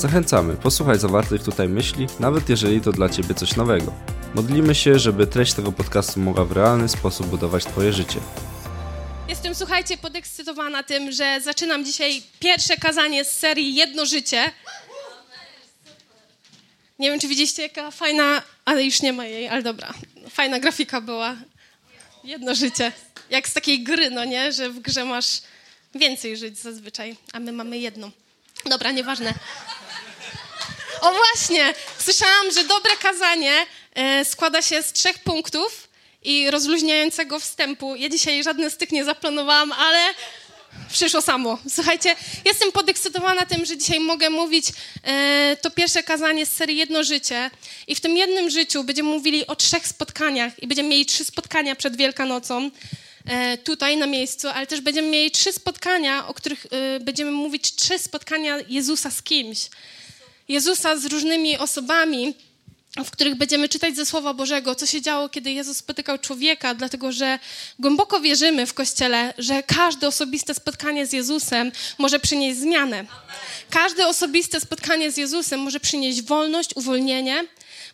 Zachęcamy, posłuchaj zawartych tutaj myśli, nawet jeżeli to dla Ciebie coś nowego. Modlimy się, żeby treść tego podcastu mogła w realny sposób budować Twoje życie. Jestem, słuchajcie, podekscytowana tym, że zaczynam dzisiaj pierwsze kazanie z serii Jedno Życie. Nie wiem, czy widzieliście, jaka fajna, ale już nie ma jej, ale dobra. Fajna grafika była. Jedno życie. Jak z takiej gry, no nie? Że w grze masz więcej żyć zazwyczaj, a my mamy jedno. Dobra, nieważne. O właśnie, słyszałam, że dobre kazanie e, składa się z trzech punktów i rozluźniającego wstępu. Ja dzisiaj żadne z tych nie zaplanowałam, ale przyszło samo. Słuchajcie, jestem podekscytowana tym, że dzisiaj mogę mówić e, to pierwsze kazanie z serii Jedno Życie. I w tym jednym życiu będziemy mówili o trzech spotkaniach i będziemy mieli trzy spotkania przed Wielkanocą e, tutaj na miejscu, ale też będziemy mieli trzy spotkania, o których będziemy mówić, trzy spotkania Jezusa z kimś. Jezusa z różnymi osobami, w których będziemy czytać ze Słowa Bożego, co się działo, kiedy Jezus spotykał człowieka, dlatego że głęboko wierzymy w Kościele, że każde osobiste spotkanie z Jezusem może przynieść zmianę. Każde osobiste spotkanie z Jezusem może przynieść wolność, uwolnienie,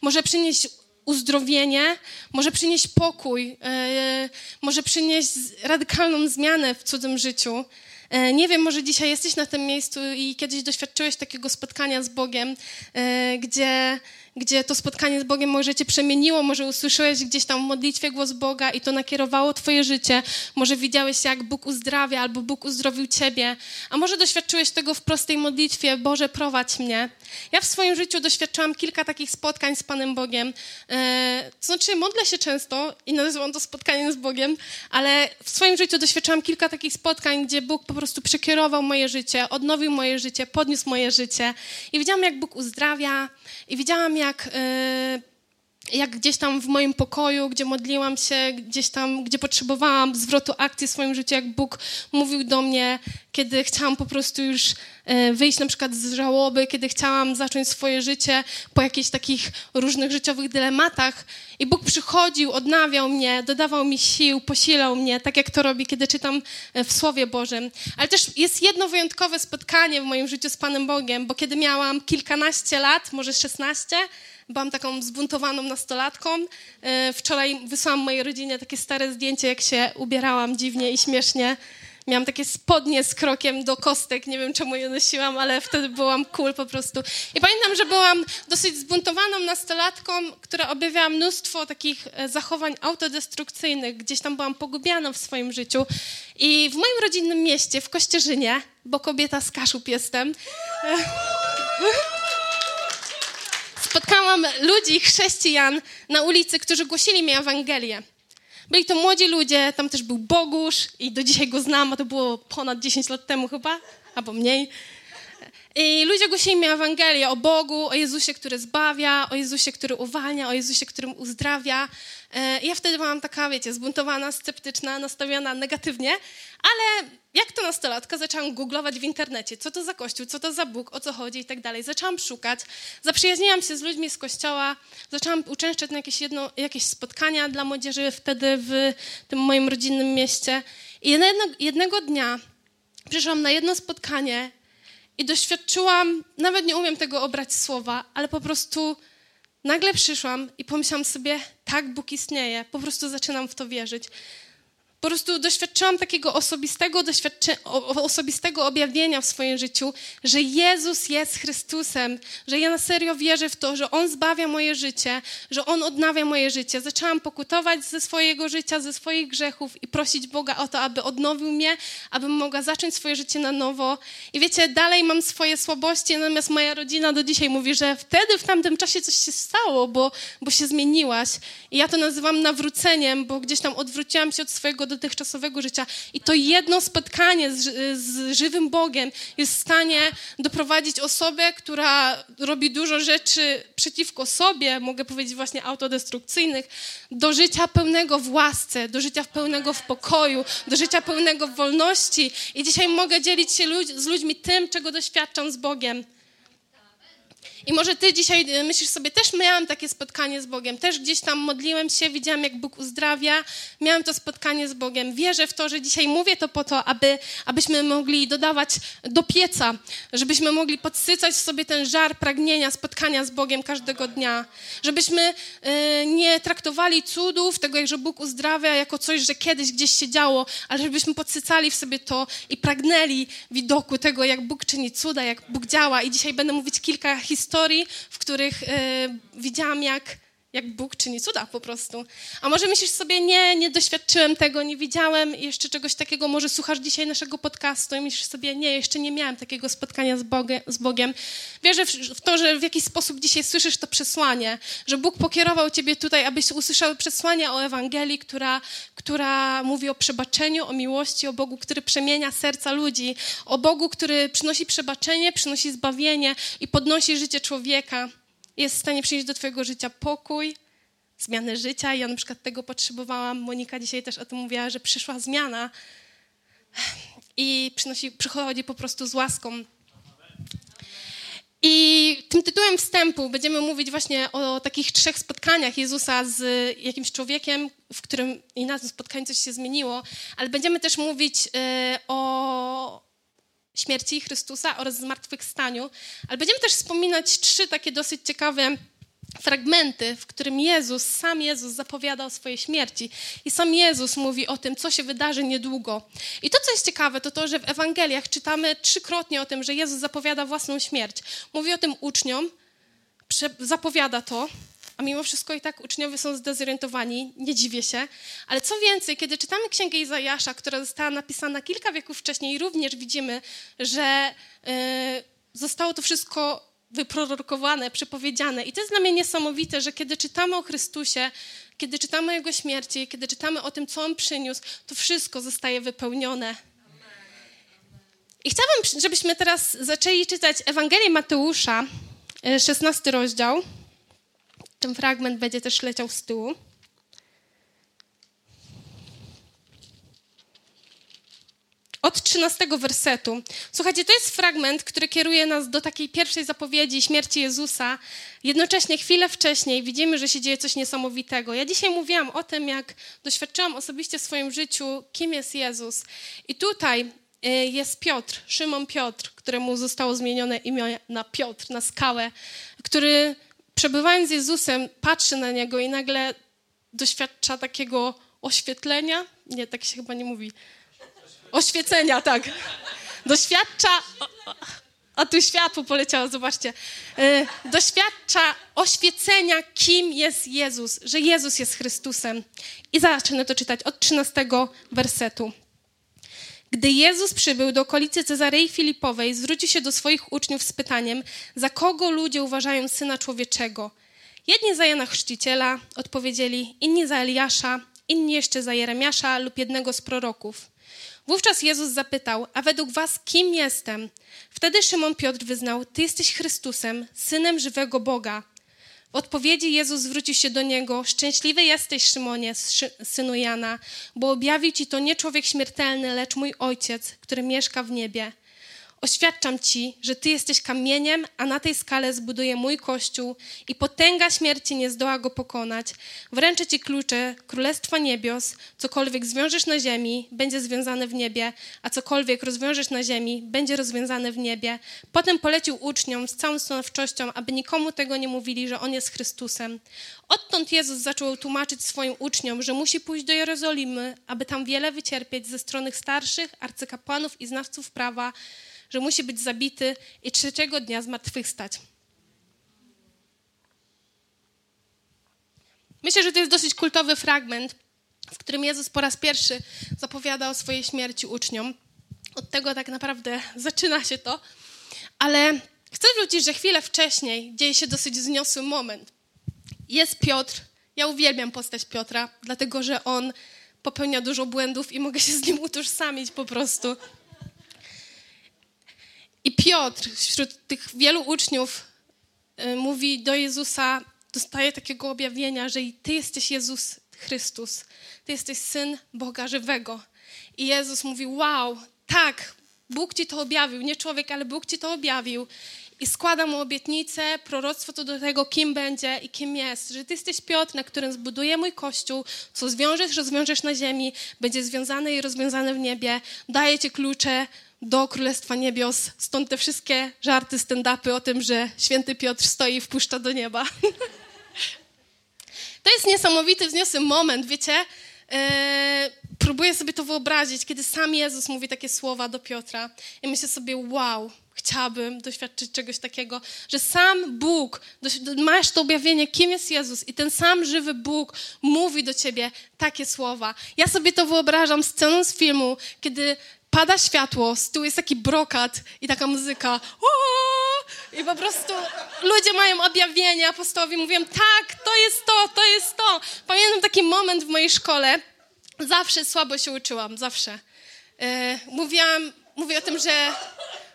może przynieść uzdrowienie, może przynieść pokój, yy, może przynieść radykalną zmianę w cudzym życiu. E, nie wiem, może dzisiaj jesteś na tym miejscu i kiedyś doświadczyłeś takiego spotkania z Bogiem, e, gdzie gdzie to spotkanie z Bogiem może cię przemieniło, może usłyszałeś gdzieś tam w modlitwie głos Boga i to nakierowało twoje życie, może widziałeś jak Bóg uzdrawia albo Bóg uzdrowił ciebie, a może doświadczyłeś tego w prostej modlitwie, Boże prowadź mnie. Ja w swoim życiu doświadczyłam kilka takich spotkań z Panem Bogiem, e, to znaczy modlę się często i nazywam to spotkaniem z Bogiem, ale w swoim życiu doświadczyłam kilka takich spotkań, gdzie Bóg po prostu przekierował moje życie, odnowił moje życie, podniósł moje życie. I widziałam jak Bóg uzdrawia i widziałam jak jak, e, jak gdzieś tam w moim pokoju, gdzie modliłam się, gdzieś tam, gdzie potrzebowałam zwrotu akcji w swoim życiu, jak Bóg mówił do mnie, kiedy chciałam po prostu już e, wyjść na przykład z żałoby, kiedy chciałam zacząć swoje życie po jakichś takich różnych życiowych dylematach. I Bóg przychodził, odnawiał mnie, dodawał mi sił, posilał mnie, tak jak to robi, kiedy czytam e, w Słowie Bożym. Ale też jest jedno wyjątkowe spotkanie w moim życiu z Panem Bogiem, bo kiedy miałam kilkanaście lat, może szesnaście, byłam taką zbuntowaną nastolatką. E, wczoraj wysłałam mojej rodzinie takie stare zdjęcie, jak się ubierałam dziwnie i śmiesznie Miałam takie spodnie z krokiem do kostek, nie wiem czemu je nosiłam, ale wtedy byłam cool po prostu. I pamiętam, że byłam dosyć zbuntowaną nastolatką, która objawiała mnóstwo takich e, zachowań autodestrukcyjnych. Gdzieś tam byłam pogubiana w swoim życiu. I w moim rodzinnym mieście, w Kościerzynie, bo kobieta z Kaszub jestem, e, spotkałam ludzi, chrześcijan na ulicy, którzy głosili mi Ewangelię. Byli to młodzi ludzie, tam też był Bogusz i do dzisiaj go znam, a to było ponad 10 lat temu chyba, albo mniej. I ludzie głosili mi Ewangelię o Bogu, o Jezusie, który zbawia, o Jezusie, który uwalnia, o Jezusie, który uzdrawia. E, I ja wtedy byłam taka, wiecie, zbuntowana, sceptyczna, nastawiona negatywnie, ale jak to nastolatka zaczęłam googlować w internecie, co to za kościół, co to za Bóg, o co chodzi i tak dalej. Zaczęłam szukać, zaprzyjaźniłam się z ludźmi z kościoła, zaczęłam uczęszczać na jakieś, jedno, jakieś spotkania dla młodzieży wtedy w tym moim rodzinnym mieście. I jednego, jednego dnia przyszłam na jedno spotkanie i doświadczyłam, nawet nie umiem tego obrać słowa, ale po prostu nagle przyszłam i pomyślałam sobie, tak, Bóg istnieje, po prostu zaczynam w to wierzyć po prostu doświadczyłam takiego osobistego, doświadczy- osobistego objawienia w swoim życiu, że Jezus jest Chrystusem, że ja na serio wierzę w to, że On zbawia moje życie, że On odnawia moje życie. Zaczęłam pokutować ze swojego życia, ze swoich grzechów i prosić Boga o to, aby odnowił mnie, abym mogła zacząć swoje życie na nowo. I wiecie, dalej mam swoje słabości, natomiast moja rodzina do dzisiaj mówi, że wtedy, w tamtym czasie coś się stało, bo, bo się zmieniłaś. I ja to nazywam nawróceniem, bo gdzieś tam odwróciłam się od swojego dotychczasowego życia. I to jedno spotkanie z, z żywym Bogiem jest w stanie doprowadzić osobę, która robi dużo rzeczy przeciwko sobie, mogę powiedzieć właśnie autodestrukcyjnych, do życia pełnego w łasce, do życia pełnego w pokoju, do życia pełnego w wolności. I dzisiaj mogę dzielić się ludź, z ludźmi tym, czego doświadczam z Bogiem. I może ty dzisiaj y, myślisz sobie, też miałam takie spotkanie z Bogiem, też gdzieś tam modliłem się, widziałam, jak Bóg uzdrawia, miałam to spotkanie z Bogiem. Wierzę w to, że dzisiaj mówię to po to, aby, abyśmy mogli dodawać do pieca, żebyśmy mogli podsycać w sobie ten żar pragnienia spotkania z Bogiem każdego dnia, żebyśmy y, nie traktowali cudów, tego, że Bóg uzdrawia, jako coś, że kiedyś gdzieś się działo, ale żebyśmy podsycali w sobie to i pragnęli widoku tego, jak Bóg czyni cuda, jak Bóg działa. I dzisiaj będę mówić kilka historii, historii, w których e, widziałam, jak, jak Bóg czyni cuda po prostu. A może myślisz sobie, nie, nie doświadczyłem tego, nie widziałem jeszcze czegoś takiego, może słuchasz dzisiaj naszego podcastu i myślisz sobie, nie, jeszcze nie miałem takiego spotkania z, Bogiem. Z Bogiem. Wierzę w, to, że w jakiś sposób dzisiaj słyszysz to przesłanie, że Bóg pokierował ciebie tutaj, abyś usłyszał przesłanie o Ewangelii, która, która mówi o przebaczeniu, o miłości, o Bogu, który przemienia serca ludzi, o Bogu, który przynosi przebaczenie, przynosi zbawienie i podnosi życie człowieka jest w stanie przynieść do Twojego życia pokój, zmianę życia. Ja na przykład tego potrzebowałam. Monika dzisiaj też o tym mówiła, że przyszła zmiana i przynosi, przychodzi po prostu z łaską. I tym tytułem wstępu będziemy mówić właśnie o takich trzech spotkaniach Jezusa z jakimś człowiekiem, w którym i na tym spotkaniu coś się zmieniło, ale będziemy też mówić y, o, śmierci Chrystusa oraz zmartwychwstaniu, ale będziemy też wspominać trzy takie dosyć ciekawe fragmenty, w którym Jezus, sam Jezus zapowiada o swojej śmierci i sam Jezus mówi o tym, co się wydarzy niedługo. I to, co jest ciekawe, to to, że w Ewangeliach czytamy trzykrotnie o tym, że Jezus zapowiada własną śmierć. Mówi o tym uczniom, zapowiada to, a mimo wszystko i tak uczniowie są zdezorientowani, nie dziwię się. Ale co więcej, kiedy czytamy Księgę Izajasza, która została napisana kilka wieków wcześniej, również widzimy, że y, zostało to wszystko wyprorokowane, przepowiedziane. I to jest dla mnie niesamowite, że kiedy czytamy o Chrystusie, kiedy czytamy o Jego śmierci, kiedy czytamy o tym, co On przyniósł, to wszystko zostaje wypełnione. I chciałabym, żebyśmy teraz zaczęli czytać Ewangelię Mateusza, 16 y, rozdział. Ten fragment będzie też leciał z tyłu. Od 13 wersetu. Słuchajcie, to jest fragment, który kieruje nas do takiej pierwszej zapowiedzi śmierci Jezusa. Jednocześnie chwilę wcześniej widzimy, że się dzieje coś niesamowitego. Ja dzisiaj mówiłam o tym, jak doświadczyłam osobiście w swoim życiu, kim jest Jezus. I tutaj y, jest Piotr, Szymon Piotr, któremu zostało zmienione imię na Piotr, na skałę, który przebywając z Jezusem, patrzy na Niego i nagle doświadcza takiego oświetlenia. Nie, tak się chyba nie mówi. Oświecenia, tak. Doświadcza... A tu światło poleciało, zobaczcie. E, doświadcza oświecenia, kim jest Jezus, że Jezus jest Chrystusem. I zacznę to czytać od 13 wersetu. Gdy Jezus przybył do okolicy Cezarei Filipowej, zwrócił się do swoich uczniów z pytaniem, za kogo ludzie uważają Syna Człowieczego? Jedni za Jana Chrzciciela, odpowiedzieli, inni za Eliasza, inni jeszcze za Jeremiasza lub jednego z proroków. Wówczas Jezus zapytał, a według was kim jestem? Wtedy Szymon Piotr wyznał, ty jesteś Chrystusem, Synem żywego Boga. W odpowiedzi Jezus zwrócił się do niego: Szczęśliwy jesteś, Szymonie, synu Jana, bo objawił ci to nie człowiek śmiertelny, lecz mój ojciec, który mieszka w niebie. Oświadczam ci, że ty jesteś kamieniem, a na tej skale zbuduję mój kościół i potęga śmierci nie zdoła go pokonać. Wręczę ci klucze Królestwa Niebios. Cokolwiek zwiążesz na ziemi, będzie związane w niebie, a cokolwiek rozwiążesz na ziemi, będzie rozwiązane w niebie. Potem polecił uczniom z całą stanowczością, aby nikomu tego nie mówili, że On jest Chrystusem. Odtąd Jezus zaczął tłumaczyć swoim uczniom, że musi pójść do Jerozolimy, aby tam wiele wycierpieć ze strony starszych, arcykapłanów i znawców prawa, że musi być zabity i trzeciego dnia zmartwychwstać. Myślę, że to jest dosyć kultowy fragment, w którym Jezus po raz pierwszy zapowiada o swojej śmierci uczniom. Od tego tak naprawdę zaczyna się to, ale chcę zwrócić, że chwilę wcześniej dzieje się dosyć wzniosły moment. Jest Piotr. Ja uwielbiam postać Piotra, dlatego że on popełnia dużo błędów i mogę się z nim utożsamić po prostu. I Piotr wśród tych wielu uczniów y, mówi do Jezusa, dostaje takiego objawienia, że i Ty jesteś Jezus Chrystus. Ty jesteś Syn Boga żywego. I Jezus mówi, wow, tak, Bóg Ci to objawił, nie człowiek, ale Bóg Ci to objawił. I składa mu obietnicę, proroctwo to do tego, kim będzie i kim jest. Że Ty jesteś Piotr, na którym zbuduję mój Kościół, co zwiążesz, rozwiążesz na ziemi, będzie związane i rozwiązane w niebie. Daję Ci klucze do Królestwa Niebios. Stąd te wszystkie żarty, stand-upy o tym, że święty Piotr stoi i wpuszcza do nieba. to jest niesamowity, wzniosły moment, wiecie? Eee, próbuję sobie to wyobrazić, kiedy sam Jezus mówi takie słowa do Piotra i myślę sobie, wow, chciałabym doświadczyć czegoś takiego, że sam Bóg, masz to objawienie, kim jest Jezus i ten sam żywy Bóg mówi do ciebie takie słowa. Ja sobie to wyobrażam sceną z filmu, kiedy pada światło, z tyłu jest taki brokat i taka muzyka. I po prostu ludzie mają objawienia, apostołowie mówią, tak, to jest to, to jest to. Pamiętam taki moment w mojej szkole, zawsze słabo się uczyłam, zawsze. E, mówiłam, mówię o tym, że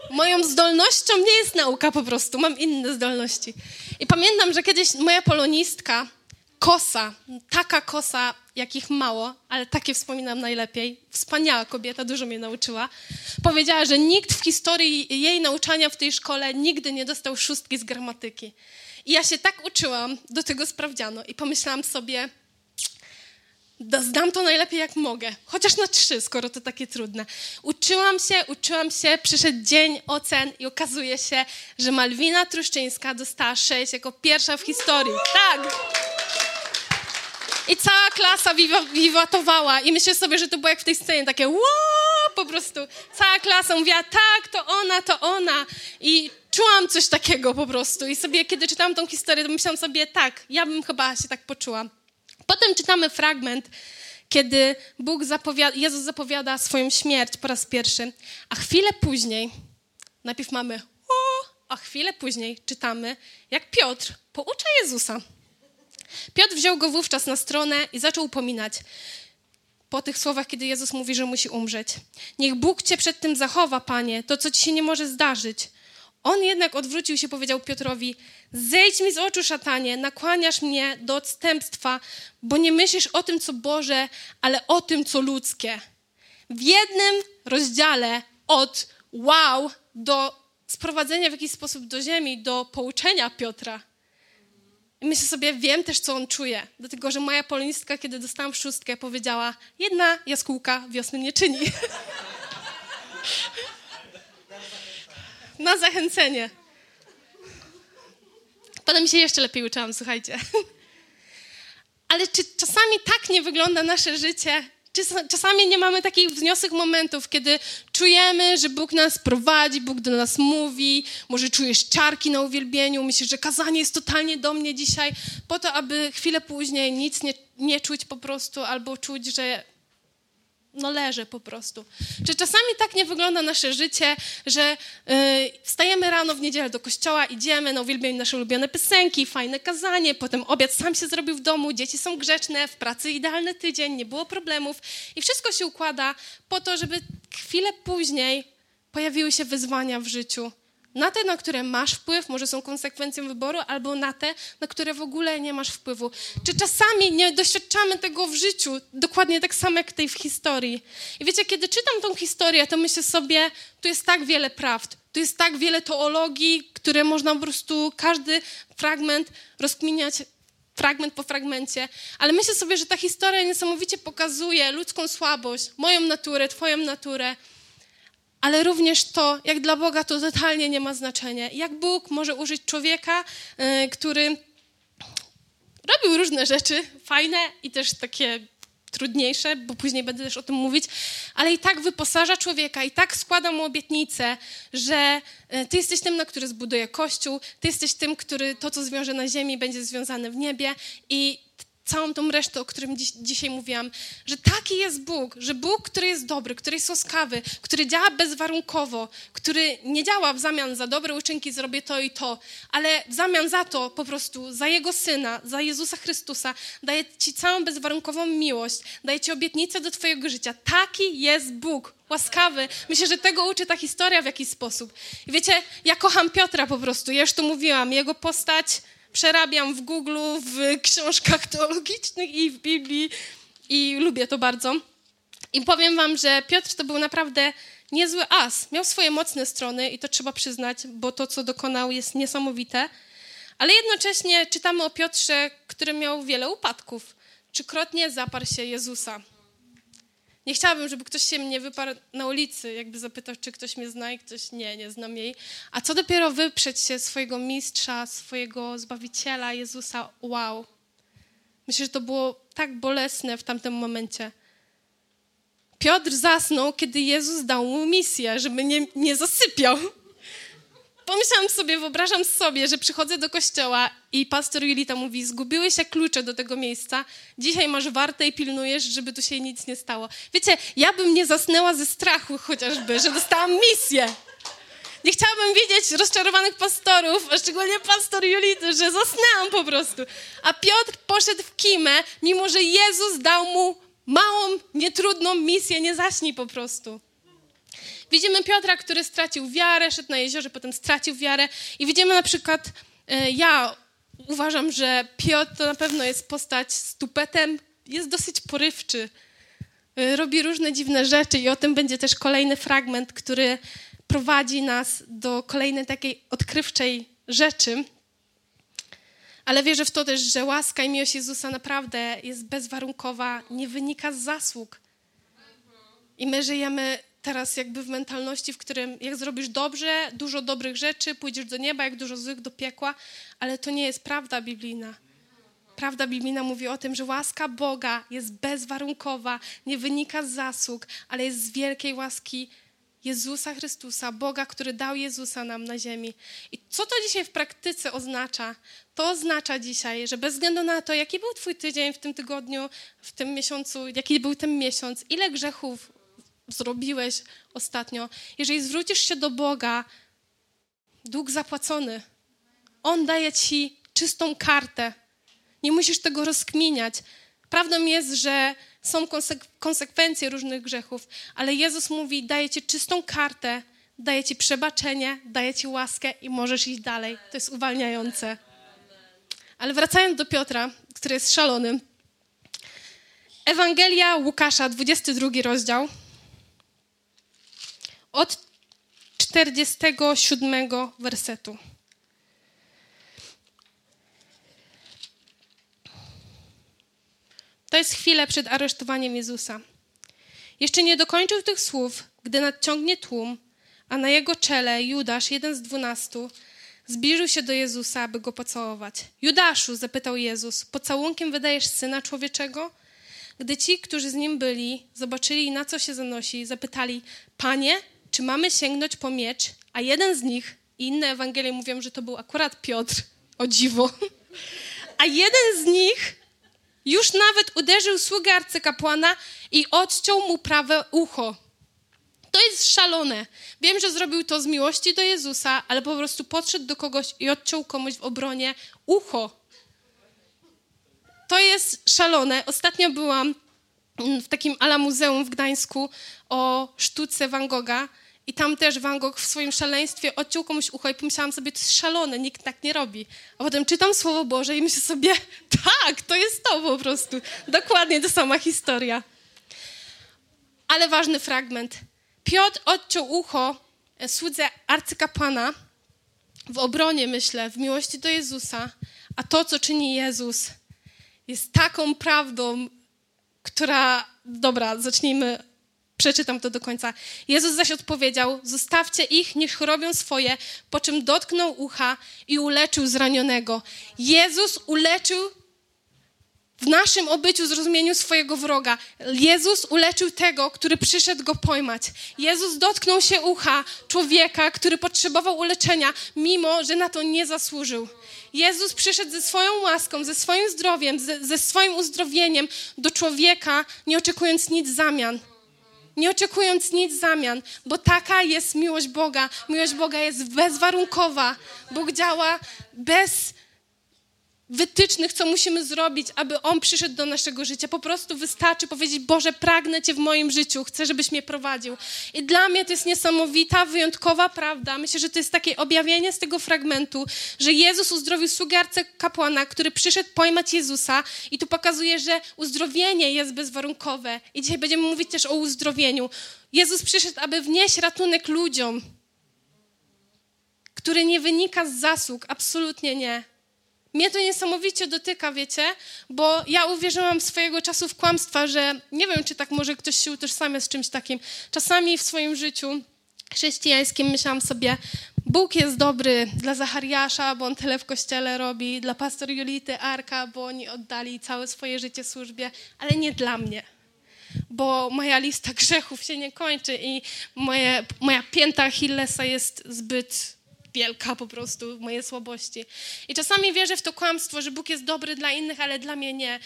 moją zdolnością nie jest nauka po prostu, mam inne zdolności. I pamiętam, że kiedyś moja polonistka, kosa, taka kosa, jakich mało, ale takie wspominam najlepiej, wspaniała kobieta, dużo mnie nauczyła, powiedziała, że nikt w historii jej nauczania w tej szkole nigdy nie dostał szóstki z gramatyki. I ja się tak uczyłam, do tego sprawdziano i pomyślałam sobie, zdam to najlepiej jak mogę, chociaż na trzy, skoro to takie trudne. Uczyłam się, uczyłam się, przyszedł dzień ocen i okazuje się, że Malwina Truszczyńska dostała sześć jako pierwsza w historii. Tak! I cała klasa wiwatowała i myślę sobie, że to było jak w tej scenie, takie po prostu. Cała klasa mówiła, tak, to ona, to ona. I czułam coś takiego po prostu. I sobie, kiedy czytałam tą historię, to myślałam sobie, tak, ja bym chyba się tak poczuła. Potem czytamy fragment, kiedy Bóg zapowiada, Jezus zapowiada swoją śmierć po raz pierwszy, a chwilę później, najpierw mamy o, a chwilę później czytamy, jak Piotr poucza Jezusa. Piotr wziął go wówczas na stronę i zaczął upominać. Po tych słowach, kiedy Jezus mówi, że musi umrzeć. Niech Bóg cię przed tym zachowa, panie, to co ci się nie może zdarzyć. On jednak odwrócił się, powiedział Piotrowi: Zejdź mi z oczu, szatanie, nakłaniasz mnie do odstępstwa, bo nie myślisz o tym, co Boże, ale o tym, co ludzkie. W jednym rozdziale od wow do sprowadzenia w jakiś sposób do ziemi, do pouczenia Piotra. I myślę sobie, wiem też, co on czuje. Dlatego, że moja polonistka, kiedy dostałam szóstkę, powiedziała, jedna jaskółka wiosny nie czyni. Na zachęcenie. Potem się jeszcze lepiej uczyłam, słuchajcie. Ale czy czasami tak nie wygląda nasze życie, Czasami nie mamy takich wzniosłych momentów, kiedy czujemy, że Bóg nas prowadzi, Bóg do nas mówi, może czujesz czarki na uwielbieniu, myślisz, że kazanie jest totalnie do mnie dzisiaj, po to, aby chwilę później nic nie, nie czuć po prostu, albo czuć, że no leżę po prostu. Czy czasami tak nie wygląda nasze życie, że yy, wstajemy rano w niedzielę do kościoła, idziemy, no uwielbiamy nasze ulubione piosenki, fajne kazanie, potem obiad sam się zrobił w domu, dzieci są grzeczne, w pracy idealny tydzień, nie było problemów i wszystko się układa po to, żeby chwilę później pojawiły się wyzwania w życiu, na te, na które masz wpływ, może są konsekwencją wyboru, albo na te, na które w ogóle nie masz wpływu. Czy czasami nie doświadczamy tego w życiu, dokładnie tak samo jak tej w historii? I wiecie, kiedy czytam tą historię, to myślę sobie, tu jest tak wiele prawd, tu jest tak wiele teologii, które można po prostu każdy fragment rozkminiać fragment po fragmencie, ale myślę sobie, że ta historia niesamowicie pokazuje ludzką słabość, moją naturę, Twoją naturę ale również to, jak dla Boga to totalnie nie ma znaczenia. Jak Bóg może użyć człowieka, yy, który robił różne rzeczy fajne i też takie trudniejsze, bo później będę też o tym mówić, ale i tak wyposaża człowieka, i tak składa mu obietnicę, że e, ty jesteś tym, na który zbuduje Kościół, ty jesteś tym, który to, co zwiąże na ziemi, będzie związane w niebie i całą tą resztę, o którym dziś, dzisiaj mówiłam, że taki jest Bóg, że Bóg, który jest dobry, który jest łaskawy, który działa bezwarunkowo, który nie działa w zamian za dobre uczynki, zrobię to i to, ale w zamian za to po prostu, za Jego Syna, za Jezusa Chrystusa, daje Ci całą bezwarunkową miłość, daje Ci obietnicę do Twojego życia. Taki jest Bóg, łaskawy. Myślę, że tego uczy ta historia w jakiś sposób. I wiecie, ja kocham Piotra po prostu, ja już to mówiłam, jego postać przerabiam w Google, w książkach teologicznych i w Biblii i lubię to bardzo. I powiem wam, że Piotr to był naprawdę niezły as. Miał swoje mocne strony i to trzeba przyznać, bo to, co dokonał, jest niesamowite. Ale jednocześnie czytamy o Piotrze, który miał wiele upadków. Trzykrotnie zaparł się Jezusa. Nie chciałabym, żeby ktoś się mnie wyparł na ulicy, jakby zapytał, czy ktoś mnie zna i ktoś nie, nie znam jej. A co dopiero wyprzeć się swojego mistrza, swojego Zbawiciela, Jezusa. Wow. Myślę, że to było tak bolesne w tamtym momencie. Piotr zasnął, kiedy Jezus dał mu misję, żeby nie, nie zasypiał pomyślałam sobie, wyobrażam sobie, że przychodzę do kościoła i pastor Julita mówi, zgubiły się klucze do tego miejsca, dzisiaj masz warte i pilnujesz, żeby tu się nic nie stało. Wiecie, ja bym nie zasnęła ze strachu chociażby, że dostałam misję. Nie chciałabym widzieć rozczarowanych pastorów, a szczególnie pastor Julity, że zasnęłam po prostu. A Piotr poszedł w kimę, mimo że Jezus dał mu małą, nietrudną misję, nie zaśnij po prostu. Widzimy Piotra, który stracił wiarę, szedł na jeziorze, potem stracił wiarę. I widzimy na przykład, e, ja uważam, że Piotr to na pewno jest postać z tupetem, jest dosyć porywczy. E, robi różne dziwne rzeczy i o tym będzie też kolejny fragment, który prowadzi nas do kolejnej takiej odkrywczej rzeczy. Ale wierzę w to też, że łaska i miłość Jezusa naprawdę jest bezwarunkowa, nie wynika z zasług. I my żyjemy teraz jakby w mentalności, w którym jak zrobisz dobrze, dużo dobrych rzeczy, pójdziesz do nieba, jak dużo złych do piekła, ale to nie jest prawda biblijna. Prawda biblijna mówi o tym, że łaska Boga jest bezwarunkowa, nie wynika z zasług, ale jest z wielkiej łaski Jezusa Chrystusa, Boga, który dał Jezusa nam na ziemi. I co to dzisiaj w praktyce oznacza? To oznacza dzisiaj, że bez względu na to, jaki był Twój tydzień w tym tygodniu, w tym miesiącu, jaki był ten miesiąc, ile grzechów zrobiłeś ostatnio, jeżeli zwrócisz się do Boga, dług zapłacony. On daje ci czystą kartę. Nie musisz tego rozkminiać. Prawdą jest, że są konsek konsekwencje różnych grzechów, ale Jezus mówi: daje ci czystą kartę, daje ci przebaczenie, daje ci łaskę i możesz iść dalej. To jest uwalniające. Ale wracając do Piotra, który jest szalony. Ewangelia Łukasza, 22 rozdział od 47 wersetu. To jest chwilę przed aresztowaniem Jezusa. Jeszcze nie dokończył tych słów, gdy nadciągnie tłum, a na jego czele Judasz, jeden z dwunastu, zbliżył się do Jezusa, aby go pocałować. Judaszu, zapytał Jezus, pocałunkiem wydajesz syna człowieczego? Gdy ci, którzy z nim byli, zobaczyli, na co się zanosi, zapytali: Panie, czy mamy sięgnąć po miecz, a jeden z nich, i inne Ewangelie mówią, że to był akurat Piotr, o dziwo, a jeden z nich już nawet uderzył sługę arcykapłana i odciął mu prawe ucho. To jest szalone. Wiem, że zrobił to z miłości do Jezusa, ale po prostu podszedł do kogoś i odciął komuś w obronie ucho. To jest szalone. Ostatnio byłam w takim ala muzeum w Gdańsku o sztuce Van Gogha i tam też Van Gogh w swoim szaleństwie odciął komuś ucho i pomyślałam sobie, to jest szalone, nikt tak nie robi. A potem czytam Słowo Boże i myślę sobie, tak, to jest to po prostu. Dokładnie ta sama historia. Ale ważny fragment. Piotr odciął ucho e, słudze arcykapłana w obronie, myślę, w miłości do Jezusa, a to, co czyni Jezus, jest taką prawdą, która... Dobra, zacznijmy Przeczytam to do końca. Jezus zaś odpowiedział: Zostawcie ich, niech robią swoje, po czym dotknął ucha i uleczył zranionego. Jezus uleczył w naszym obyciu, zrozumieniu swojego wroga. Jezus uleczył tego, który przyszedł go pojmać. Jezus dotknął się ucha człowieka, który potrzebował uleczenia, mimo że na to nie zasłużył. Jezus przyszedł ze swoją łaską, ze swoim zdrowiem, ze, ze swoim uzdrowieniem do człowieka, nie oczekując nic zamian. Nie oczekując nic w zamian, bo taka jest miłość Boga. Miłość Boga jest bezwarunkowa. Bóg działa bez wytycznych, co musimy zrobić, aby On przyszedł do naszego życia. Po prostu wystarczy powiedzieć, Boże, pragnę Cię w moim życiu, chcę, żebyś mnie prowadził. I dla mnie to jest niesamowita, wyjątkowa prawda. Myślę, że to jest takie objawienie z tego fragmentu, że Jezus uzdrowił sługę kapłana, który przyszedł pojmać Jezusa i tu pokazuje, że uzdrowienie jest bezwarunkowe. I dzisiaj będziemy mówić też o uzdrowieniu. Jezus przyszedł, aby wnieść ratunek ludziom, który nie wynika z zasług, absolutnie nie mnie to niesamowicie dotyka, wiecie, bo ja uwierzyłam swojego czasu w kłamstwa, że nie wiem, czy tak może ktoś się utożsamia z czymś takim. Czasami w swoim życiu chrześcijańskim myślałam sobie, Bóg jest dobry dla Zachariasza, bo on tyle w kościele robi, dla pastor Julity Arka, bo oni oddali całe swoje życie służbie, ale nie dla mnie. Bo moja lista grzechów się nie kończy i moje, moja pięta Achillesa jest zbyt wielka po prostu, moje słabości. I czasami wierzę w to kłamstwo, że Bóg jest dobry dla innych, ale dla mnie nie.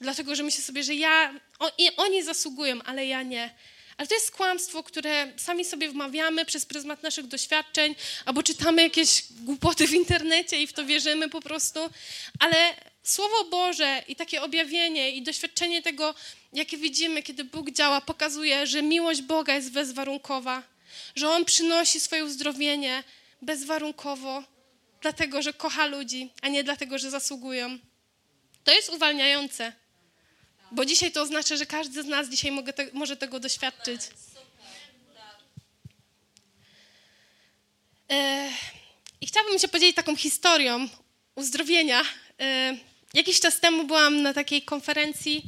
Dlatego, że myślę sobie, że ja, o, oni zasługują, ale ja nie. Ale to jest kłamstwo, które sami sobie wmawiamy przez pryzmat naszych doświadczeń, albo czytamy jakieś głupoty w internecie i w to wierzymy po prostu. Ale Słowo Boże i takie objawienie i doświadczenie tego, jakie widzimy, kiedy Bóg działa, pokazuje, że miłość Boga jest bezwarunkowa, że On przynosi swoje uzdrowienie, bezwarunkowo, dlatego że kocha ludzi, a nie dlatego, że zasługują. To jest uwalniające, bo dzisiaj to oznacza, że każdy z nas dzisiaj te, może tego doświadczyć. E, I chciałabym się podzielić taką historią uzdrowienia. E, jakiś czas temu byłam na takiej konferencji,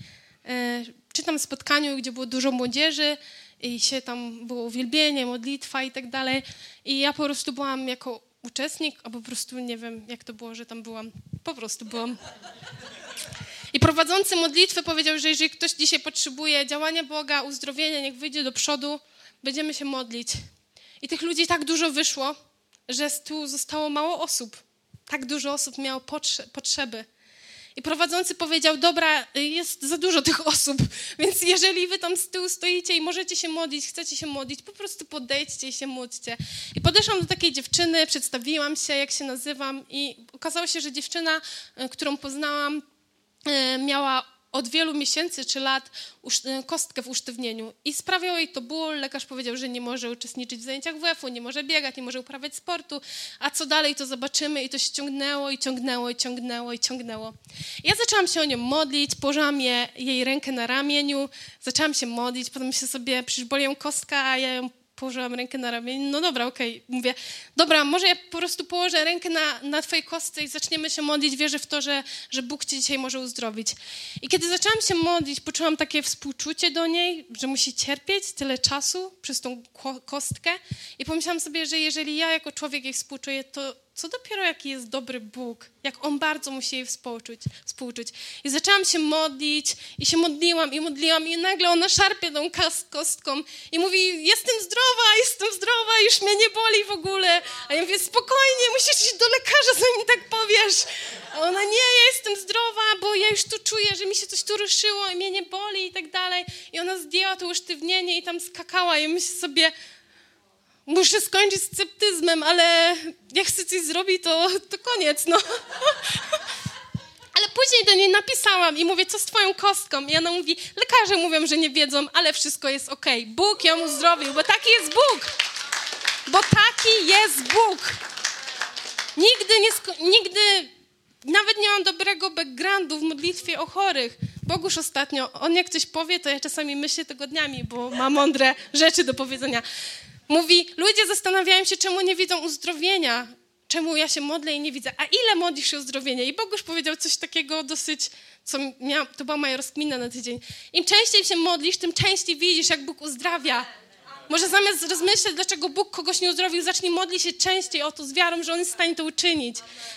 e, czy tam spotkaniu, gdzie było dużo młodzieży i się tam było uwielbienie, modlitwa i tak dalej. I ja po prostu byłam jako uczestnik, albo po prostu nie wiem, jak to było, że tam byłam. Po prostu byłam. I prowadzący modlitwę powiedział, że jeżeli ktoś dzisiaj potrzebuje działania Boga, uzdrowienia, niech wyjdzie do przodu, będziemy się modlić. I tych ludzi tak dużo wyszło, że tu zostało mało osób. Tak dużo osób miało potrzeby. I prowadzący powiedział: Dobra, jest za dużo tych osób, więc jeżeli wy tam z tyłu stoicie i możecie się modlić, chcecie się modlić, po prostu podejdźcie i się módlcie. I podeszłam do takiej dziewczyny, przedstawiłam się, jak się nazywam, i okazało się, że dziewczyna, e, którą poznałam, e, miała od wielu miesięcy czy lat e, kostkę w usztywnieniu i sprawiał jej to ból. Lekarz powiedział, że nie może uczestniczyć w zajęciach WF-u, nie może biegać, nie może uprawiać sportu, a co dalej to zobaczymy i to się ciągnęło i ciągnęło i ciągnęło i ciągnęło. Ja zaczęłam się o nią modlić, położyłam je, jej rękę na ramieniu, zaczęłam się modlić, potem myślę sobie, przecież boli ją kostka, a ja ją położyłam rękę na ramieniu. No dobra, okej. Okay. Mówię, dobra, może ja po prostu położę rękę na, na twojej kostce i zaczniemy się modlić. Wierzę w to, że, że Bóg cię dzisiaj może uzdrowić. I kiedy zaczęłam się modlić, poczułam takie współczucie do niej, że musi cierpieć tyle czasu przez tą kostkę. I pomyślałam sobie, że jeżeli ja jako człowiek jej współczuję, to co dopiero jaki jest dobry Bóg, jak On bardzo musi jej współczuć, współczuć. I zaczęłam się modlić i się modliłam i modliłam i nagle ona szarpie tą kostką i mówi, jestem zdrowa, jestem zdrowa, już mnie nie boli w ogóle. A ja mówię, spokojnie, musisz iść do lekarza, zanim tak powiesz. A ona, nie, ja jestem zdrowa, bo ja już tu czuję, że mi się coś tu ruszyło i mnie nie boli i tak dalej. I ona zdjęła to usztywnienie i tam skakała i myślę sobie, muszę skończyć sceptyzmem, ale jak chcę coś zrobić, to, to koniec, no. Ale później do niej napisałam i mówię, co z twoją kostką? I ona mówi, lekarze mówią, że nie wiedzą, ale wszystko jest ok. Bóg ją uzdrowił, bo taki jest Bóg. Bo taki jest Bóg. Nigdy, nie nigdy, nawet nie mam dobrego backgroundu w modlitwie o chorych. Bogusz ostatnio, on jak coś powie, to ja czasami myślę tego dniami, bo ma mądre rzeczy do powiedzenia. Mówi, ludzie zastanawiają się, czemu nie widzą uzdrowienia, czemu ja się modlę i nie widzę. A ile modlisz się o uzdrowienie? I Bogusz powiedział coś takiego dosyć, co miał, to była moja rozkmina na tydzień. Im częściej się modlisz, tym częściej widzisz, jak Bóg uzdrawia. Może zamiast rozmyślać, dlaczego Bóg kogoś nie uzdrowił, zacznij modlić się częściej o to z wiarą, że On jest w stanie to uczynić.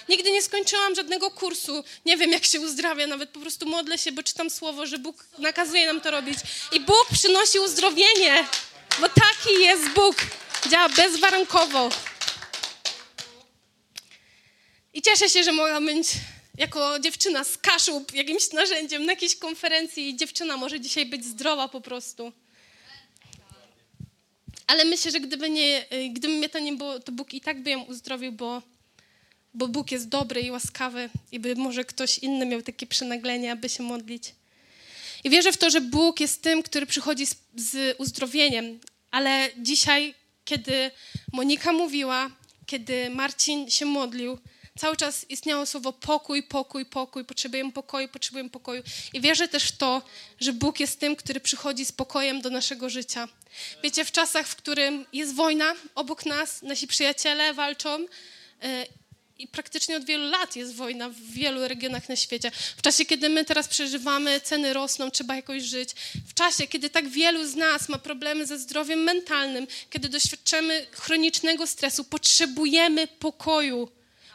Nigdy nie skończyłam żadnego kursu, nie wiem jak się uzdrawia, nawet po prostu modlę się, bo czytam słowo, że Bóg nakazuje nam to robić. I Bóg przynosi uzdrowienie, bo taki jest Bóg. Działa bezwarunkowo. I cieszę się, że mogłam być jako dziewczyna z Kaszub jakimś narzędziem na jakiejś konferencji i dziewczyna może dzisiaj być zdrowa po prostu. Ale myślę, że gdyby, nie, gdyby mnie to nie było, to Bóg i tak by ją uzdrowił, bo, bo Bóg jest dobry i łaskawy i by może ktoś inny miał takie przynaglenie, aby się modlić. I wierzę w to, że Bóg jest tym, który przychodzi z, z uzdrowieniem. Ale dzisiaj, kiedy Monika mówiła, kiedy Marcin się modlił, cały czas istniało słowo pokój, pokój, pokój, potrzebujemy pokoju, potrzebujemy pokoju. I wierzę też w to, że Bóg jest tym, który przychodzi z pokojem do naszego życia. Wiecie, w czasach, w którym jest wojna obok nas, nasi przyjaciele walczą e, i praktycznie od wielu lat jest wojna w wielu regionach na świecie. W czasie, kiedy my teraz przeżywamy, ceny rosną, trzeba jakoś żyć. W czasie, kiedy tak wielu z nas ma problemy ze zdrowiem mentalnym, kiedy doświadczamy chronicznego stresu, potrzebujemy pokoju.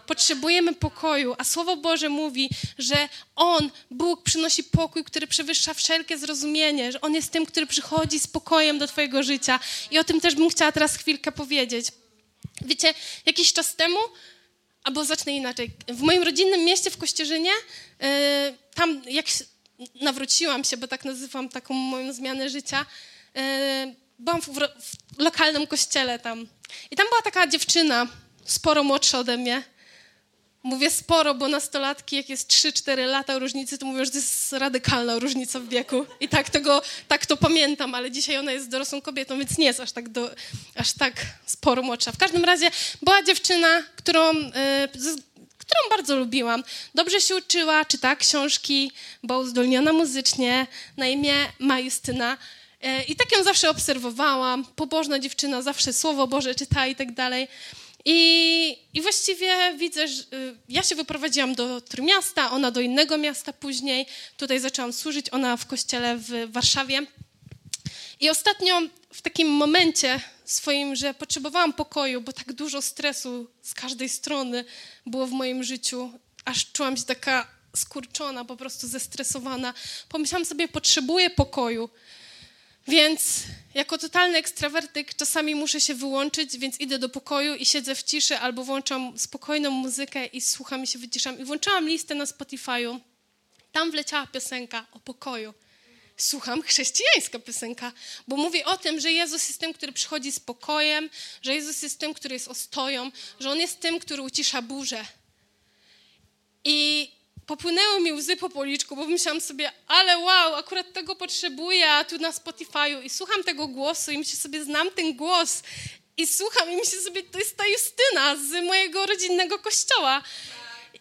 Potrzebujemy pokoju, a Słowo Boże mówi, że On, Bóg, przynosi pokój, który przewyższa wszelkie zrozumienie, że On jest tym, który przychodzi z pokojem do Twojego życia. I o tym też bym chciała teraz chwilkę powiedzieć. Wiecie, jakiś czas temu, albo zacznę inaczej, w moim rodzinnym mieście w Kościerzynie, yy, tam jak nawróciłam się, bo tak nazywam taką moją zmianę życia, yy, byłam w, w lokalnym kościele tam. I tam była taka dziewczyna, sporo młodsza ode mnie, Mówię sporo, bo nastolatki, jak jest 3-4 lata różnicy, to mówią, że to jest radykalna różnica w wieku. I tak, tego, tak to pamiętam, ale dzisiaj ona jest dorosłą kobietą, więc nie jest aż tak, do, aż tak sporo młodsza. W każdym razie była dziewczyna, którą, yy, którą bardzo lubiłam. Dobrze się uczyła, czytała książki, była uzdolniona muzycznie, na imię Majustyna. Yy, I tak ją zawsze obserwowałam. Pobożna dziewczyna, zawsze Słowo Boże czyta i tak dalej. I, I właściwie widzę, że y, ja się wyprowadziłam do Trójmiasta, ona do innego miasta później. Tutaj zaczęłam służyć, ona w kościele w Warszawie. I ostatnio w takim momencie swoim, że potrzebowałam pokoju, bo tak dużo stresu z każdej strony było w moim życiu, aż czułam się taka skurczona, po prostu zestresowana. Pomyślałam sobie, potrzebuję pokoju. Więc jako totalny ekstrawertyk czasami muszę się wyłączyć, więc idę do pokoju i siedzę w ciszy albo włączam spokojną muzykę i słucham i się wyciszam. I włączałam listę na Spotify'u. Tam wleciała piosenka o pokoju. Słucham, chrześcijańska piosenka, bo mówi o tym, że Jezus jest tym, który przychodzi z pokojem, że Jezus jest tym, który jest ostoją, że On jest tym, który ucisza burzę. I popłynęły mi łzy po policzku, bo myślałam sobie, ale wow, akurat tego potrzebuję, tu na Spotify'u i słucham tego głosu i myślę sobie, znam ten głos i słucham i myślę sobie, to jest ta Justyna z mojego rodzinnego kościoła.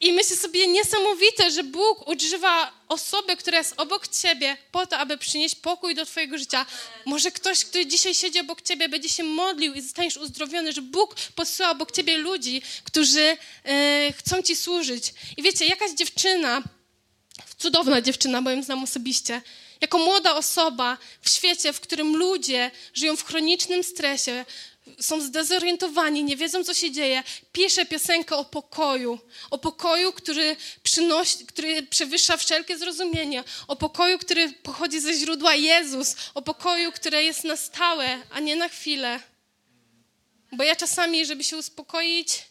I myślę sobie, niesamowite, że Bóg używa osoby, która jest obok ciebie, po to, aby przynieść pokój do twojego życia. Może ktoś, kto dzisiaj siedzi obok ciebie, będzie się modlił i zostaniesz uzdrowiony, że Bóg posyła obok ciebie ludzi, którzy e, chcą ci służyć. I wiecie, jakaś dziewczyna, cudowna dziewczyna, bo ją znam osobiście, jako młoda osoba w świecie, w którym ludzie żyją w chronicznym stresie, są zdezorientowani, nie wiedzą, co się dzieje, pisze piosenkę o pokoju. O pokoju, który, przynosi, który przewyższa wszelkie zrozumienie. O pokoju, który pochodzi ze źródła Jezus. O pokoju, które jest na stałe, a nie na chwilę. Bo ja czasami, żeby się uspokoić,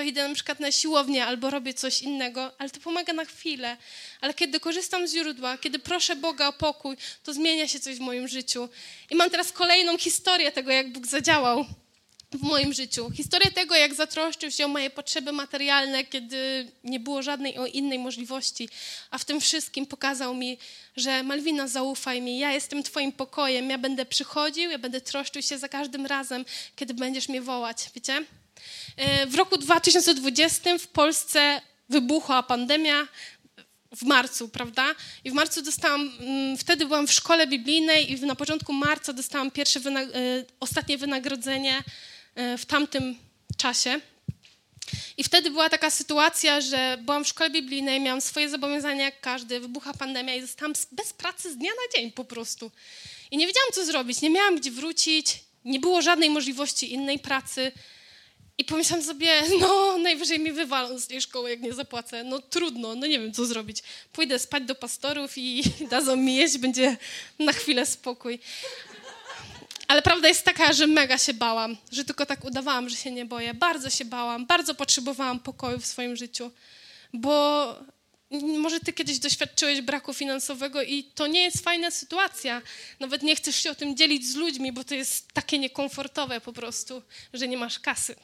to idę na przykład na siłownię albo robię coś innego, ale to pomaga na chwilę. Ale kiedy korzystam z źródła, kiedy proszę Boga o pokój, to zmienia się coś w moim życiu. I mam teraz kolejną historię tego, jak Bóg zadziałał w moim życiu. Historię tego, jak zatroszczył się o moje potrzeby materialne, kiedy nie było żadnej innej możliwości, a w tym wszystkim pokazał mi, że Malwina, zaufaj mi, ja jestem Twoim pokojem, ja będę przychodził, ja będę troszczył się za każdym razem, kiedy będziesz mnie wołać. Wiecie? E, w roku 2020 w Polsce wybuchła pandemia, w marcu, prawda? I w marcu dostałam, mm, wtedy byłam w szkole biblijnej i na początku marca dostałam pierwsze, e, ostatnie wynagrodzenie e, w tamtym czasie. I wtedy była taka sytuacja, że byłam w szkole biblijnej, miałam swoje zobowiązania jak każdy, wybucha pandemia i zostałam bez pracy z dnia na dzień po prostu. I nie wiedziałam, co zrobić, nie miałam gdzie wrócić Nie było żadnej możliwości innej pracy. I pomyślałam sobie, no najwyżej mi wywalą z tej szkoły, jak nie zapłacę. No trudno, no nie wiem, co zrobić. Pójdę spać do pastorów i dadzą mi jeść, będzie na chwilę spokój. Ale prawda jest taka, że mega się bałam, że tylko tak udawałam, że się nie boję. Bardzo się bałam, bardzo potrzebowałam pokoju w swoim życiu, bo może ty kiedyś doświadczyłeś braku finansowego i to nie jest fajna sytuacja. Nawet nie chcesz się o tym dzielić z ludźmi, bo to jest takie niekomfortowe po prostu, że nie masz kasy.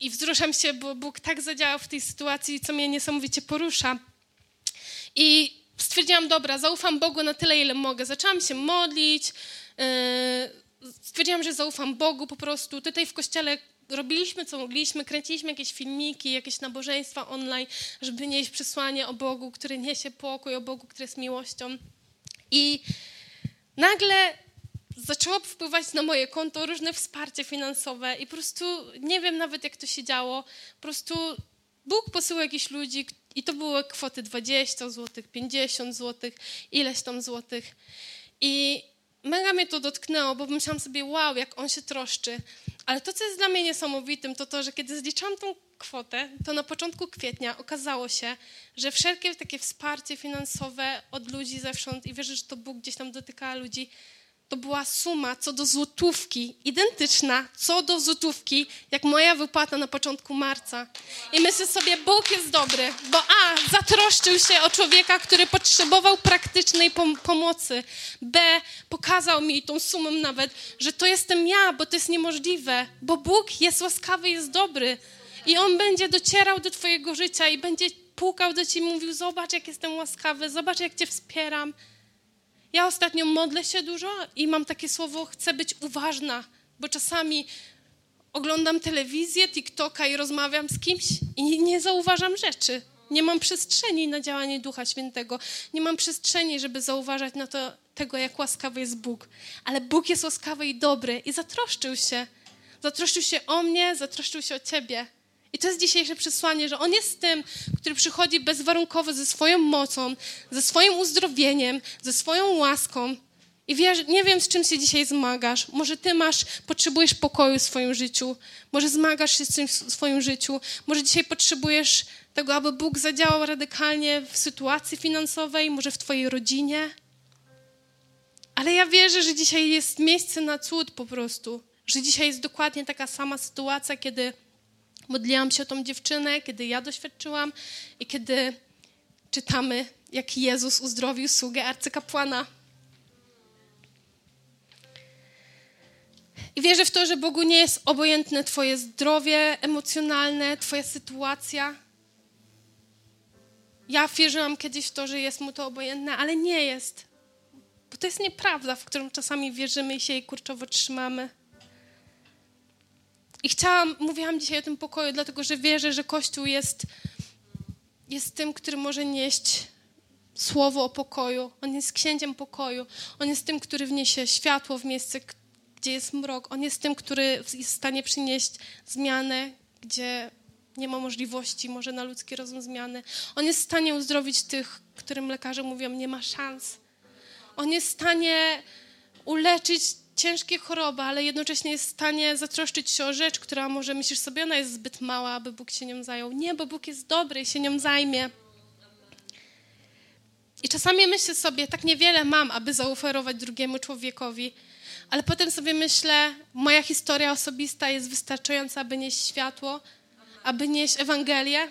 I wzruszam się, bo Bóg tak zadziałał w tej sytuacji, co mnie niesamowicie porusza. I stwierdziłam, dobra, zaufam Bogu na tyle, ile mogę. Zaczęłam się modlić, yy, stwierdziłam, że zaufam Bogu po prostu. Tutaj w kościele robiliśmy, co mogliśmy, kręciliśmy jakieś filmiki, jakieś nabożeństwa online, żeby nieść przesłanie o Bogu, który niesie pokój, o Bogu, który jest miłością. I nagle zaczęło wpływać na moje konto różne wsparcie finansowe i po prostu nie wiem nawet, jak to się działo. Po prostu Bóg posyłał jakichś ludzi i to były kwoty 20 zł, 50 zł, ileś tam złotych. I mega mnie to dotknęło, bo myślałam sobie, wow, jak on się troszczy. Ale to, co jest dla mnie niesamowitym, to to, że kiedy zliczałam tą kwotę, to na początku kwietnia okazało się, że wszelkie takie wsparcie finansowe od ludzi zewsząd, i wierzę, że to Bóg gdzieś tam dotyka ludzi, to była suma co do złotówki, identyczna co do złotówki, jak moja wypłata na początku marca. I myślę sobie, Bóg jest dobry, bo A, zatroszczył się o człowieka, który potrzebował praktycznej pom pomocy. B, pokazał mi tą sumą nawet, że to jestem ja, bo to jest niemożliwe, bo Bóg jest łaskawy, jest dobry. I On będzie docierał do Twojego życia i będzie pukał do Ciebie i mówił, zobacz, jak jestem łaskawy, zobacz, jak Cię wspieram. Ja ostatnio modlę się dużo i mam takie słowo, chcę być uważna, bo czasami oglądam telewizję, TikToka i rozmawiam z kimś i nie zauważam rzeczy. Nie mam przestrzeni na działanie Ducha Świętego. Nie mam przestrzeni, żeby zauważać na to, tego, jak łaskawy jest Bóg. Ale Bóg jest łaskawy i dobry i zatroszczył się. Zatroszczył się o mnie, zatroszczył się o ciebie. I to jest dzisiejsze przesłanie, że On jest tym, który przychodzi bezwarunkowo ze swoją mocą, ze swoim uzdrowieniem, ze swoją łaską. I wiesz, nie wiem, z czym się dzisiaj zmagasz. Może ty masz, potrzebujesz pokoju w swoim życiu. Może zmagasz się z czymś w swoim życiu. Może dzisiaj potrzebujesz tego, aby Bóg zadziałał radykalnie w sytuacji finansowej, może w twojej rodzinie. Ale ja wierzę, że dzisiaj jest miejsce na cud po prostu. Że dzisiaj jest dokładnie taka sama sytuacja, kiedy Modliłam się o tą dziewczynę, kiedy ja doświadczyłam i kiedy czytamy, jak Jezus uzdrowił sługę arcykapłana. I wierzę w to, że Bogu nie jest obojętne Twoje zdrowie emocjonalne, Twoja sytuacja. Ja wierzyłam kiedyś w to, że jest Mu to obojętne, ale nie jest. Bo to jest nieprawda, w którą czasami wierzymy i się jej kurczowo trzymamy. I chciałam, mówiłam dzisiaj o tym pokoju, dlatego że wierzę, że Kościół jest, jest tym, który może nieść słowo o pokoju. On jest księciem pokoju. On jest tym, który wniesie światło w miejsce, gdzie jest mrok. On jest tym, który jest w stanie przynieść zmianę, gdzie nie ma możliwości, może na ludzki rozum zmiany. On jest w stanie uzdrowić tych, którym lekarze mówią, nie ma szans. On jest w stanie uleczyć ciężkie choroby, ale jednocześnie jest w stanie zatroszczyć się o rzecz, która może myślisz sobie, ona jest zbyt mała, aby Bóg się nią zajął. Nie, bo Bóg jest dobry i się nią zajmie. I czasami myślę sobie, tak niewiele mam, aby zaoferować drugiemu człowiekowi, ale potem sobie myślę, moja historia osobista jest wystarczająca, aby nieść światło, aby nieść Ewangelię.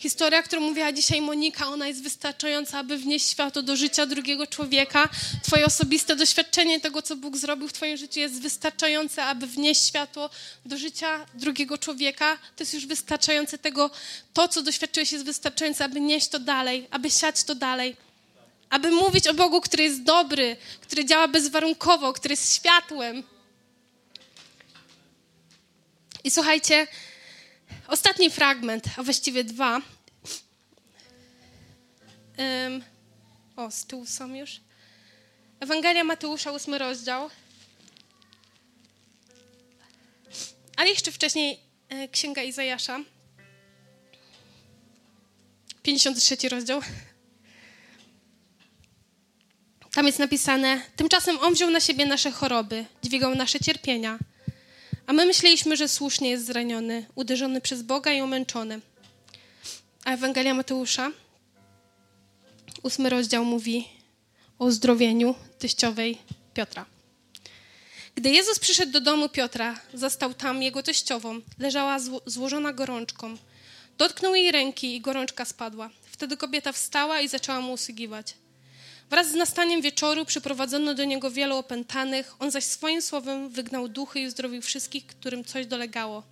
Historia, którą mówiła dzisiaj Monika, ona jest wystarczająca, aby wnieść światło do życia drugiego człowieka. Twoje osobiste doświadczenie tego, co Bóg zrobił w Twoim życiu, jest wystarczające, aby wnieść światło do życia drugiego człowieka. To jest już wystarczające tego, to, co doświadczyłeś, jest wystarczające, aby nieść to dalej, aby siać to dalej. Aby mówić o Bogu, który jest dobry, który działa bezwarunkowo, który jest światłem. I słuchajcie, Ostatni fragment, a właściwie dwa. Um, o, z tyłu są już. Ewangelia Mateusza, ósmy rozdział. Ale jeszcze wcześniej e, Księga Izajasza. 53 rozdział. tam jest napisane: Tymczasem On wziął na siebie nasze choroby, dźwigał nasze cierpienia. A my myśleliśmy, że słusznie jest zraniony, uderzony przez Boga i umęczony. A Ewangelia Mateusza, ósmy rozdział mówi o uzdrowieniu teściowej Piotra. Gdy Jezus przyszedł do domu Piotra, zastał tam jego teściową, leżała zło złożona gorączką. Dotknął jej ręki i gorączka spadła. Wtedy kobieta wstała i zaczęła mu usługiwać. Wraz z nastaniem wieczoru przyprowadzono do niego wielu opętanych, on zaś swoim słowem wygnał duchy i uzdrowił wszystkich, którym coś dolegało.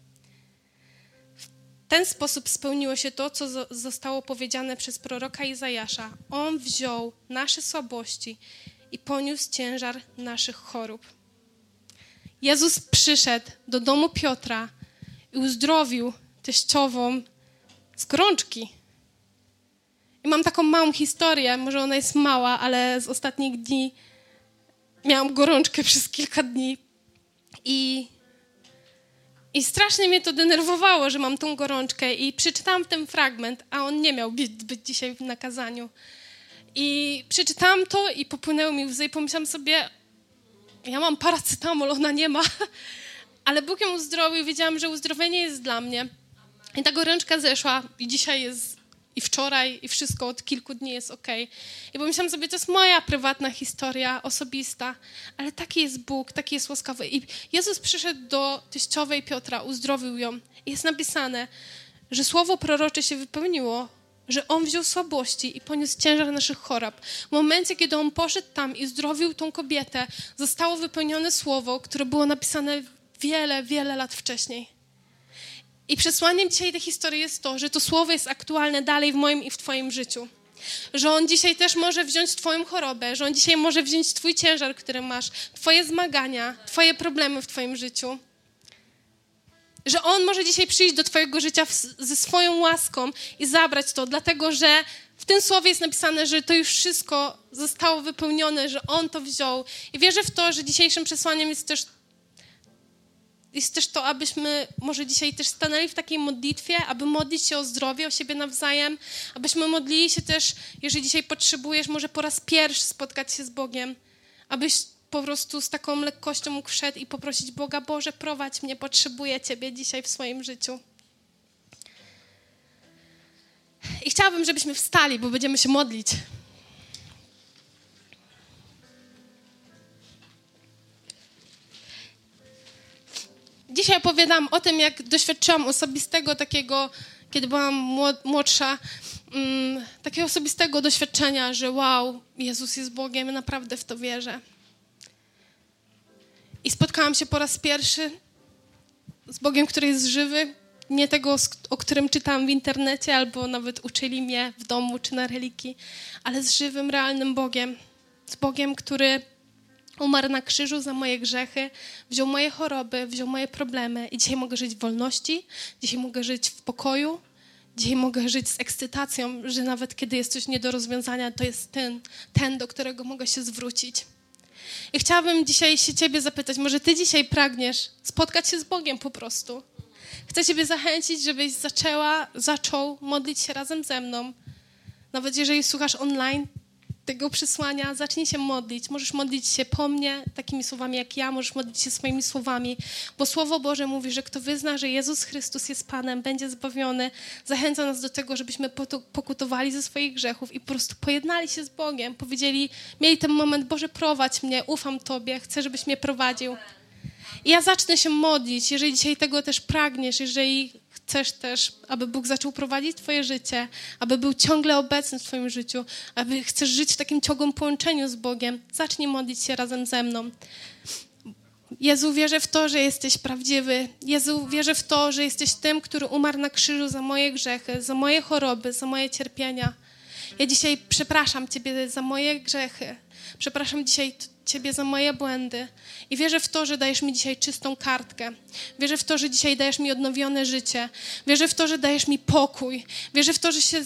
W ten sposób spełniło się to, co zostało powiedziane przez proroka Izajasza. On wziął nasze słabości i poniósł ciężar naszych chorób. Jezus przyszedł do domu Piotra i uzdrowił teściową z gorączki. Mam taką małą historię, może ona jest mała, ale z ostatnich dni miałam gorączkę przez kilka dni i, i strasznie mnie to denerwowało, że mam tą gorączkę i przeczytałam ten fragment, a on nie miał być, być dzisiaj w nakazaniu. I przeczytałam to i popłynęły mi łzy i pomyślałam sobie, ja mam paracetamol, ona nie ma, ale Bóg ją uzdrowił, wiedziałam, że uzdrowienie jest dla mnie. I ta gorączka zeszła i dzisiaj jest i wczoraj, i wszystko od kilku dni jest ok. I pomyślałam sobie, to jest moja prywatna historia, osobista, ale taki jest Bóg, taki jest łaskawy. I Jezus przyszedł do teściowej Piotra, uzdrowił ją. I jest napisane, że słowo prorocze się wypełniło, że On wziął słabości i poniósł ciężar naszych chorób. W momencie, kiedy On poszedł tam i zdrowił tą kobietę, zostało wypełnione słowo, które było napisane wiele, wiele lat wcześniej. I przesłaniem dzisiaj tej historii jest to, że to słowo jest aktualne dalej w moim i w Twoim życiu. Że On dzisiaj też może wziąć Twoją chorobę, że On dzisiaj może wziąć Twój ciężar, który masz, Twoje zmagania, Twoje problemy w Twoim życiu. Że On może dzisiaj przyjść do Twojego życia w, ze swoją łaską i zabrać to, dlatego że w tym słowie jest napisane, że to już wszystko zostało wypełnione, że On to wziął. I wierzę w to, że dzisiejszym przesłaniem jest też jest też to, abyśmy może dzisiaj też stanęli w takiej modlitwie, aby modlić się o zdrowie, o siebie nawzajem, abyśmy modlili się też, jeżeli dzisiaj potrzebujesz, może po raz pierwszy spotkać się z Bogiem, abyś po prostu z taką lekkością mógł wszedł i poprosić Boga, Boże, prowadź mnie, potrzebuję Ciebie dzisiaj w swoim życiu. I chciałabym, żebyśmy wstali, bo będziemy się modlić. Dzisiaj opowiadam o tym, jak doświadczyłam osobistego takiego, kiedy byłam młodsza, um, takiego osobistego doświadczenia, że wow, Jezus jest Bogiem, naprawdę w to wierzę. I spotkałam się po raz pierwszy z Bogiem, który jest żywy, nie tego, o którym czytałam w internecie, albo nawet uczyli mnie w domu czy na religii, ale z żywym, realnym Bogiem. Z Bogiem, który Umarł na krzyżu za moje grzechy, wziął moje choroby, wziął moje problemy i dzisiaj mogę żyć w wolności, dzisiaj mogę żyć w pokoju, dzisiaj mogę żyć z ekscytacją, że nawet kiedy jest coś nie do rozwiązania, to jest ten, ten, do którego mogę się zwrócić. I chciałabym dzisiaj się Ciebie zapytać, może Ty dzisiaj pragniesz spotkać się z Bogiem po prostu. Chcę Ciebie zachęcić, żebyś zaczęła, zaczął modlić się razem ze mną. Nawet jeżeli słuchasz online, tego przesłania, zacznij się modlić. Możesz modlić się po mnie takimi słowami jak ja, możesz modlić się swoimi słowami, bo Słowo Boże mówi, że kto wyzna, że Jezus Chrystus jest Panem, będzie zbawiony, zachęca nas do tego, żebyśmy pokutowali ze swoich grzechów i po prostu pojednali się z Bogiem. Powiedzieli, mieli ten moment, Boże prowadź mnie, ufam Tobie, chcę, żebyś mnie prowadził. I ja zacznę się modlić, jeżeli dzisiaj tego też pragniesz, jeżeli chcesz też, aby Bóg zaczął prowadzić Twoje życie, aby był ciągle obecny w Twoim życiu, aby chcesz żyć w takim ciągłym połączeniu z Bogiem, zacznij modlić się razem ze mną. Jezu, wierzę w to, że jesteś prawdziwy. Jezu, wierzę w to, że jesteś tym, który umarł na krzyżu za moje grzechy, za moje choroby, za moje cierpienia. Ja dzisiaj przepraszam Ciebie za moje grzechy. Przepraszam dzisiaj Ciebie za moje błędy. I wierzę w to, że dajesz mi dzisiaj czystą kartkę. Wierzę w to, że dzisiaj dajesz mi odnowione życie. Wierzę w to, że dajesz mi pokój. Wierzę w to, że się e,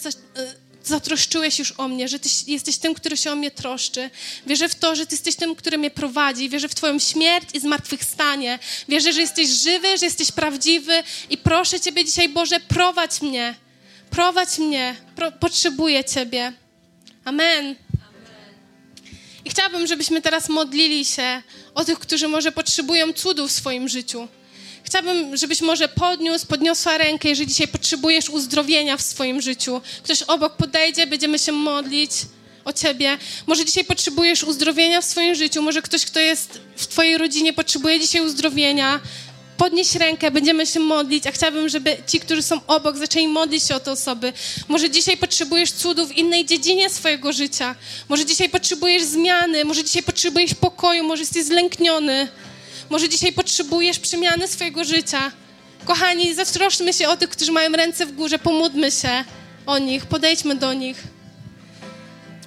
zatroszczyłeś już o mnie, że Ty jesteś tym, który się o mnie troszczy. Wierzę w to, że Ty jesteś tym, który mnie prowadzi. Wierzę w Twoją śmierć i zmartwychwstanie. Wierzę, że jesteś żywy, że jesteś prawdziwy i proszę Ciebie dzisiaj, Boże, prowadź mnie. Prowadź mnie. Pro potrzebuję Ciebie. Amen. I chciałabym żebyśmy teraz modlili się o tych, którzy może potrzebują cudów w swoim życiu. Chciałabym, żebyś może podniósł, podniosła rękę, jeżeli dzisiaj potrzebujesz uzdrowienia w swoim życiu. Ktoś obok podejdzie, będziemy się modlić o ciebie. Może dzisiaj potrzebujesz uzdrowienia w swoim życiu, może ktoś, kto jest w twojej rodzinie, potrzebuje dzisiaj uzdrowienia. Podnieś rękę, będziemy się modlić, a chciałabym, żeby ci, którzy są obok, zaczęli modlić się o te osoby. Może dzisiaj potrzebujesz cudu w innej dziedzinie swojego życia. Może dzisiaj potrzebujesz zmiany, może dzisiaj potrzebujesz pokoju, może jesteś zlękniony. Może dzisiaj potrzebujesz przemiany swojego życia. Kochani, zatroszmy się o tych, którzy mają ręce w górze, pomódmy się o nich, podejdźmy do nich.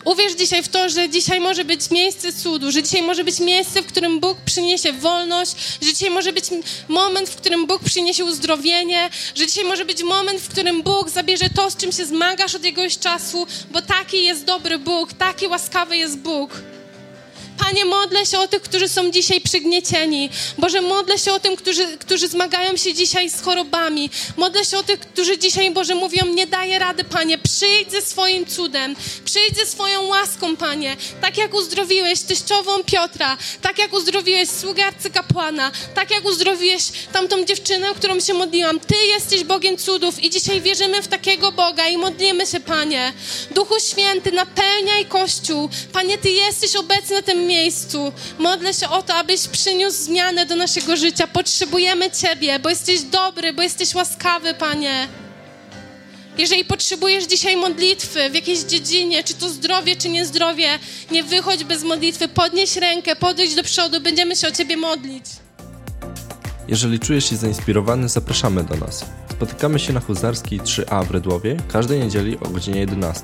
Uwierz dzisiaj w to, że dzisiaj może być miejsce cudu, że dzisiaj może być miejsce, w którym Bóg przyniesie wolność, że dzisiaj może być moment, w którym Bóg przyniesie uzdrowienie, że dzisiaj może być moment, w którym Bóg zabierze to, z czym się zmagasz od jakiegoś czasu, bo taki jest dobry Bóg, taki łaskawy jest Bóg. Panie, modlę się o tych, którzy są dzisiaj przygniecieni. Boże, modlę się o tym, którzy, którzy zmagają się dzisiaj z chorobami. Modlę się o tych, którzy dzisiaj, Boże, mówią, nie daję rady, Panie. Przyjdź ze swoim cudem. Przyjdź ze swoją łaską, Panie. Tak jak uzdrowiłeś teściową Piotra, tak jak uzdrowiłeś sługę arcykapłana, tak jak uzdrowiłeś tamtą dziewczynę, którą się modliłam. Ty jesteś Bogiem cudów i dzisiaj wierzymy w takiego Boga i modlimy się, Panie. Duchu Święty, napełniaj Kościół. Panie, Ty jesteś obecny na miejscu. Modlę się o to, abyś przyniósł zmianę do naszego życia. Potrzebujemy Ciebie, bo jesteś dobry, bo jesteś łaskawy, Panie. Jeżeli potrzebujesz dzisiaj modlitwy w jakiejś dziedzinie, czy to zdrowie, czy niezdrowie, nie wychodź bez modlitwy, podnieś rękę, podejdź do przodu, będziemy się o Ciebie modlić. Jeżeli czujesz się zainspirowany, zapraszamy do nas. Spotykamy się na Huzarskiej 3A w Redłowie każdej niedzieli o godzinie 11.